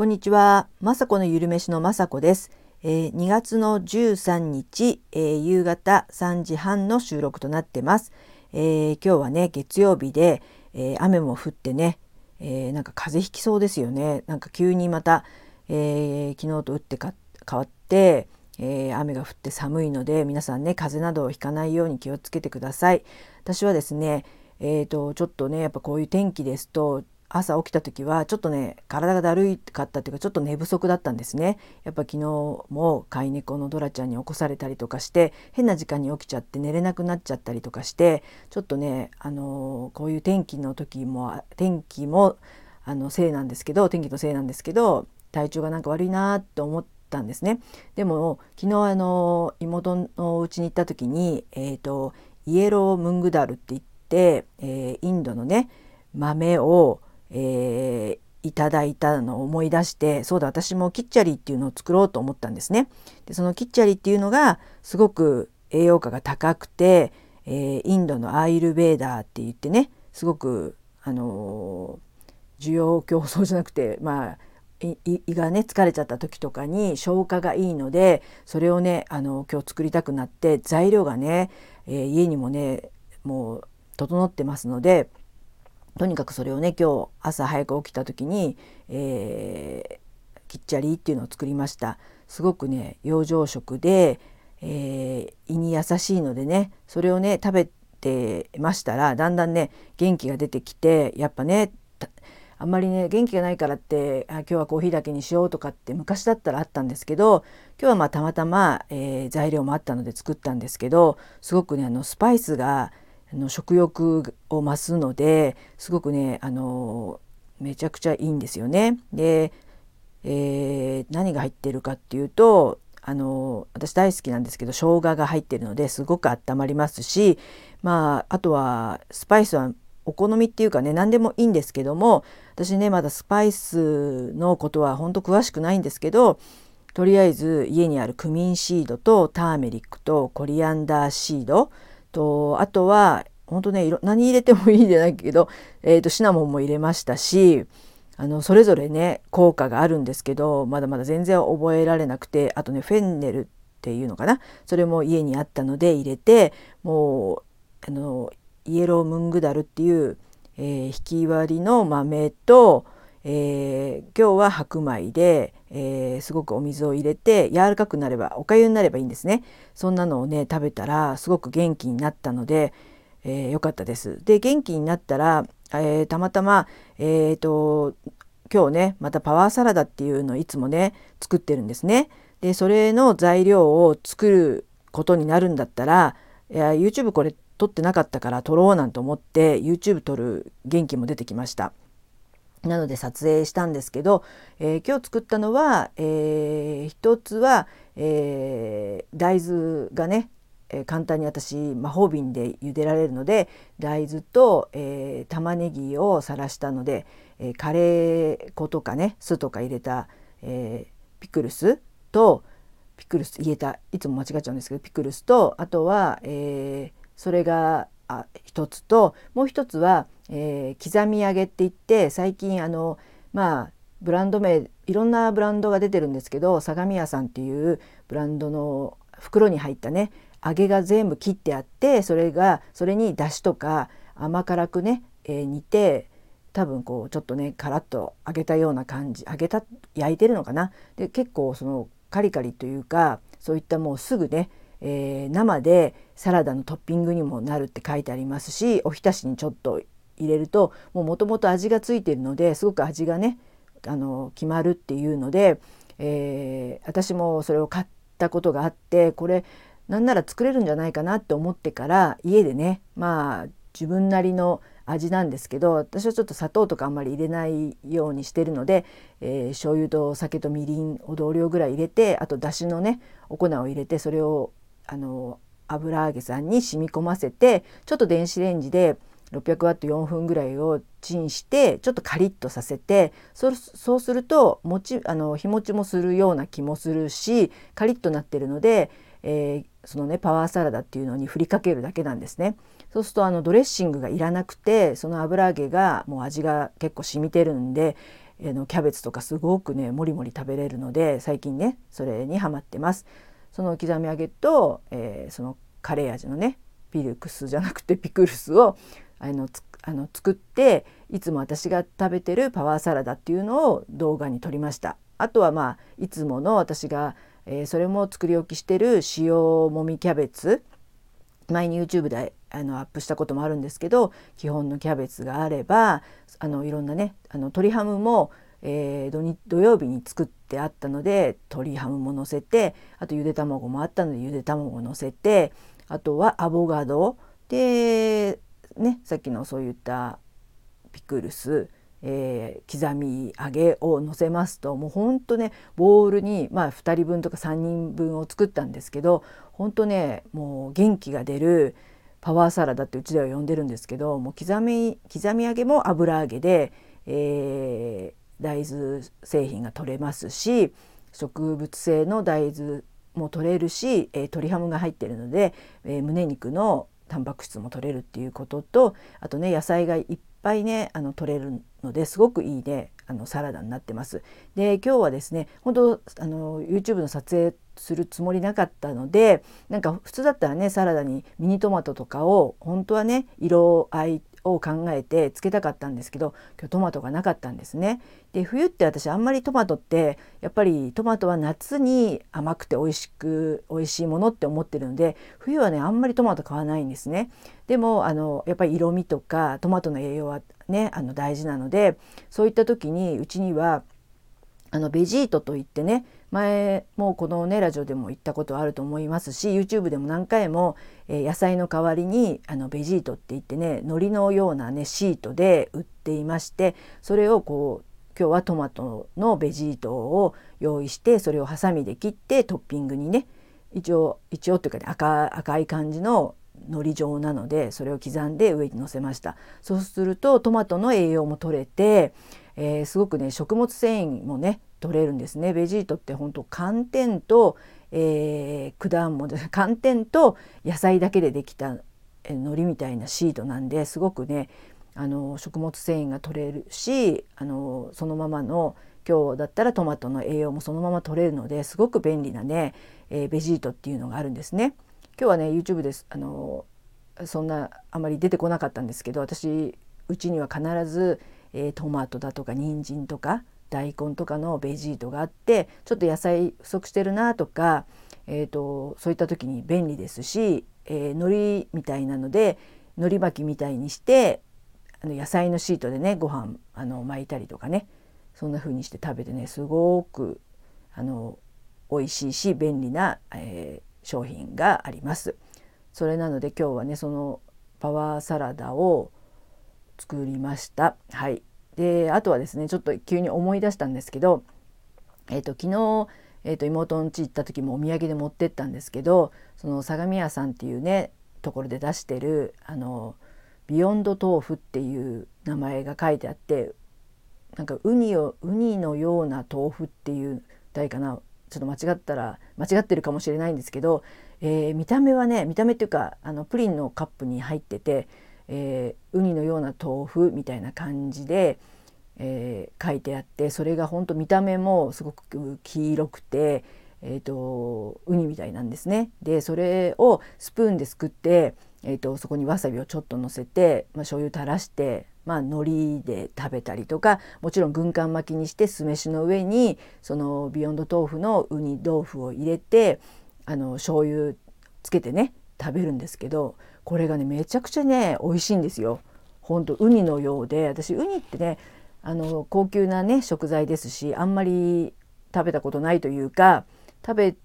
こんにちは。まさこのゆるめしのまさこです。えー、2月の13日、えー、夕方3時半の収録となってます。えー、今日はね、月曜日で、え雨も降ってね、えなんか風邪ひきそうですよね。なんか急にまた、え昨日と打ってか変わって、え雨が降って寒いので、皆さんね、風邪などをひかないように気をつけてください。私はですね、えーとちょっとねやっぱこういう天気ですと朝起きた時はちょっとね体がだるいかったっていうかちょっと寝不足だったんですね。やっぱ昨日も飼い猫のドラちゃんに起こされたりとかして変な時間に起きちゃって寝れなくなっちゃったりとかしてちょっとねあのこういう天気の時も天気もあのせいなんですけど天気のせいなんですけど体調がなんか悪いなと思ったんですね。でも昨日あの妹の家に行った時にえっ、ー、とイエロームングダルって言って、えー、インドのね豆をえー、いただいたのを思い出してそうだ私もキッチャリっていうのを作ろうと思ったんですね。でそのキッチャリっていうのがすごく栄養価が高くて、えー、インドのアイルベーダーって言ってねすごくあのー、需要競争じゃなくてまあ胃がね疲れちゃった時とかに消化がいいのでそれをねあの今日作りたくなって材料がね、えー、家にもねもう整ってますのでとにかくそれをね今日朝早く起きた時に、えー、キッチャリーっていうのを作りました。すごくね養生食で、えー、胃に優しいのでねそれをね食べてましたらだんだんね元気が出てきてやっぱねあんまりね元気がないからってあ今日はコーヒーだけにしようとかって昔だったらあったんですけど今日はまあたまたま、えー、材料もあったので作ったんですけどすごくねあのスパイスがの食欲を増すのですごくねあのめちゃくちゃいいんですよね。で、えー、何が入ってるかっていうとあの私大好きなんですけど生姜が入ってるのですごく温まりますしまああとはスパイスはお好みっていうかね何でもいいんですけども私ねまだスパイスのことは本当詳しくないんですけどとりあえず家にあるクミンシードとターメリックとコリアンダーシードとあとは本当ね何入れてもいいんじゃないけど、えーと、シナモンも入れましたしあのそれぞれね効果があるんですけどまだまだ全然覚えられなくてあとねフェンネルっていうのかな？それも家にあったので入れてもうあのイエロームングダルっていう、えー、引き割りの豆と、えー、今日は白米で、えー、すごくお水を入れて柔らかくなればおかゆになればいいんですねそんなのをね食べたらすごく元気になったので、えー、よかったです。で元気になったら、えー、たまたま、えーと、今日ねまたパワーサラダっていうのをいつもね作ってるんですね。でそれの材料を作ることになるんだったらいや YouTube これ撮ってなかったから撮ろうなんて思って YouTube 撮る元気も出てきました。なので撮影したんですけど、えー、今日作ったのは、えー、一つは、えー、大豆がねえー、簡単に私魔法瓶で茹でられるので大豆と、えー、玉ねぎをさらしたので、えー、カレー粉とかね酢とか入れた、えピクルスとピクルス入れたいつも間違っちゃうんですけどピクルスとあとは、えそれがあ一つともう一つは、えー刻み揚げって言って最近あのまあブランド名いろんなブランドが出てるんですけど相模屋さんっていうブランドの袋に入ったね揚げが全部切ってあってそれがそれにだしとか甘辛くね、えー、煮て多分こうちょっとねカラッと揚げたような感じ揚げた焼いてるのかな？で結構そのカリカリというかそういったもうすぐね、えー、生でサラダのトッピングにもなるって書いてありますしおひたしにちょっと入れるともともと味がついてるのですごく味がねあの決まるっていうので、えー、私もそれを買ったことがあってこれなんなら作れるんじゃないかなって思ってから家でねまあ自分なりの味なんですけど私はちょっと砂糖とかあんまり入れないようにしてるので、えー、醤油と酒とみりんを同量ぐらい入れてあとだしのねお粉を入れてそれをあの油揚げさんに染み込ませてちょっと電子レンジで600ワット4分ぐらいをチンしてちょっとカリッとさせてそうするともちあの日持ちもするような気もするしカリッとなってるので、えー、そのねパワーサラダっていうのに振りかけるだけなんですね。そうするとあのドレッシングがいらなくてその油揚げがもう味が結構染みてるんで、あのキャベツとかすごくねもりもり食べれるので最近ねそれにハマってます。その刻み揚げと、えー、そのカレー味のねピルクスじゃなくてピクルスをあのあの作っていつも私が食べてるパワーサラダっていうのを動画に撮りました。あとはまあいつもの私が、えー、それも作り置きしてる塩もみキャベツ前に YouTube であのアップしたこともあるんですけど基本のキャベツがあればあのいろんなねあの鶏ハムも、えー、土曜日に作ってあったので鶏ハムも乗せてあとゆで卵もあったのでゆで卵を乗せてあとはアボガドでねさっきのそういったピクルス、えー、刻み揚げを乗せますともうほんとねボウルにまあ2人分とか3人分を作ったんですけどほんとねもう元気が出るパワーサラダってうちでは呼んでるんですけどもう刻み刻み揚げも油揚げで、えー、大豆製品が取れますし植物性の大豆も取れるし、えー、鶏ハムが入ってるので、えー、胸肉のタンパク質も取れるっていうこととあとね野菜がいっぱいねあの取れるのですごくいいねあのサラダになってます。で今日はですね本当あの YouTube の撮影するつもりなかったのでなんか普通だったらねサラダにミニトマトとかを本当はね色合いを考えてつけたかったんですけど今日トマトがなかったんですね。で冬って私あんまりトマトってやっぱりトマトは夏に甘くて美味しく美味しいものって思ってるので冬はねあんまりトマト買わないんですね。でもあのやっぱり色味とかトマトの栄養はねあの大事なのでそういった時にうちにはあのベジートといってね前もこのねラジオでも言ったことあると思いますし YouTube でも何回も、え、野菜の代わりにあのベジートって言ってね海苔のようなねシートで売っていましてそれをこう今日はトマトのベジートを用意してそれをハサミで切ってトッピングにね一応一応っていうか、ね、赤赤い感じの海苔状なのでそれを刻んで上にのせました。そうするとトマトの栄養も取れて、えー、すごくね食物繊維もね取れるんですねベジートって本当寒天と、えー、果物 寒天と野菜だけでできた海苔みたいなシートなんですごくねあの食物繊維が取れるしあのそのままの今日だったらトマトの栄養もそのまま取れるのですごく便利なね、えー、ベジートっていうのがあるんですね。今日はね YouTube ですあのそんなあまり出てこなかったんですけど私うちには必ず、えー、トマトだとか人参とか大根とかのベジートがあってちょっと野菜不足してるなとか、えーと、そういった時に便利ですし、えー、海苔みたいなので海苔巻きみたいにしてあの野菜のシートでねご飯あの巻いたりとかねそんな風にして食べてねすごくあの美味しいし便利な、えー、商品があります。それなので今日はねそのパワーサラダを作りました。はい、であとはですねちょっと急に思い出したんですけど、えーと、昨日、えーと、妹の家行った時もお土産で持ってったんですけどその相模屋さんっていうねところで出してるあのビヨンド豆腐っていう名前が書いてあってなんかウニをウニのような豆腐っていう題かなちょっと間違ったら間違ってるかもしれないんですけど、えー、見た目はね見た目っていうかあのプリンのカップに入っててえー、ウニのような豆腐みたいな感じで、えー、書いてあってそれが本当見た目もすごく黄色くて、えーと、ウニみたいなんですね。でそれをスプーンですくって、えーと、そこにわさびをちょっとのせて、まあ、醤油垂らして、まあ、海苔で食べたりとかもちろん軍艦巻きにして酢飯の上にそのビヨンド豆腐のウニ豆腐を入れてあの醤油つけてね食べるんですけどこれがねめちゃくちゃね美味しいんですよ。ほんとウニのようで私ウニってねあの高級なね食材ですしあんまり食べたことないというか食べ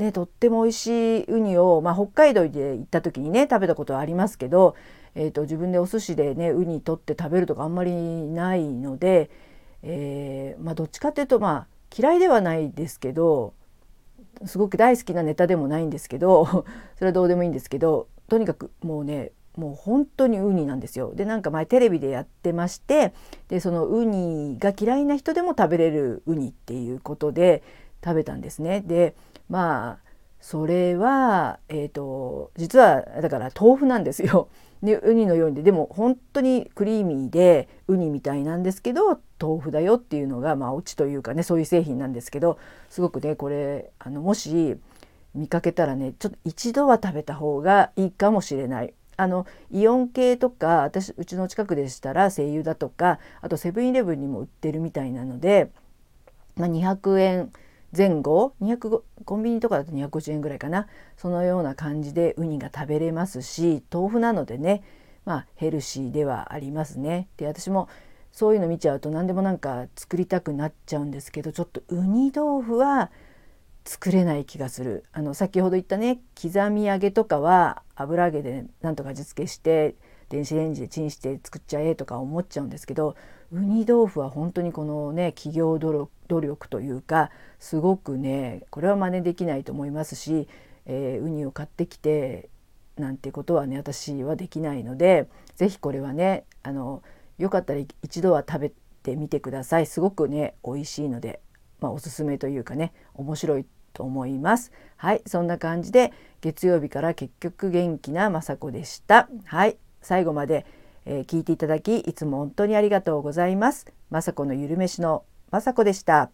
ね、とっても美味しいウニを、まあ、北海道で行った時にね食べたことはありますけど、えーと、自分でお寿司でねウニ取って食べるとかあんまりないので、えー、まあ、どっちかっていうとまあ嫌いではないですけどすごく大好きなネタでもないんですけどそれはどうでもいいんですけどとにかくもうねもう本当にウニなんですよ。でなんか前テレビでやってましてでそのウニが嫌いな人でも食べれるウニっていうことで食べたんですね。でまあそれは、えーと、実はだから豆腐なんですよ。でウニのようにででも本当にクリーミーでウニみたいなんですけど豆腐だよっていうのがまあオチというかねそういう製品なんですけどすごくねこれあのもし見かけたらねちょっと一度は食べた方がいいかもしれない。あのイオン系とか私うちの近くでしたら声優だとかあとセブンイレブンにも売ってるみたいなので、まあ、200円前後？200コンビニとかだと250円ぐらいかな？そのような感じでウニが食べれますし豆腐なのでねまあヘルシーではありますね。で私もそういうの見ちゃうと何でもなんか作りたくなっちゃうんですけどちょっとウニ豆腐は作れない気がする。あの先ほど言ったね刻み揚げとかは油揚げでなんとか味付けして電子レンジでチンして作っちゃえとか思っちゃうんですけどウニ豆腐は本当にこのね企業努力というかすごくねこれは真似できないと思いますし、えー、ウニを買ってきてなんてことはね私はできないので是非これはねあのよかったら一度は食べてみてください。すごくね美味しいので、まあ、おすすめというかね面白いと思いますはいそんな感じで月曜日から結局元気な雅子でしたはい最後まで、えー、聞いていただきいつも本当にありがとうございます。雅子のゆるめしの雅子でした。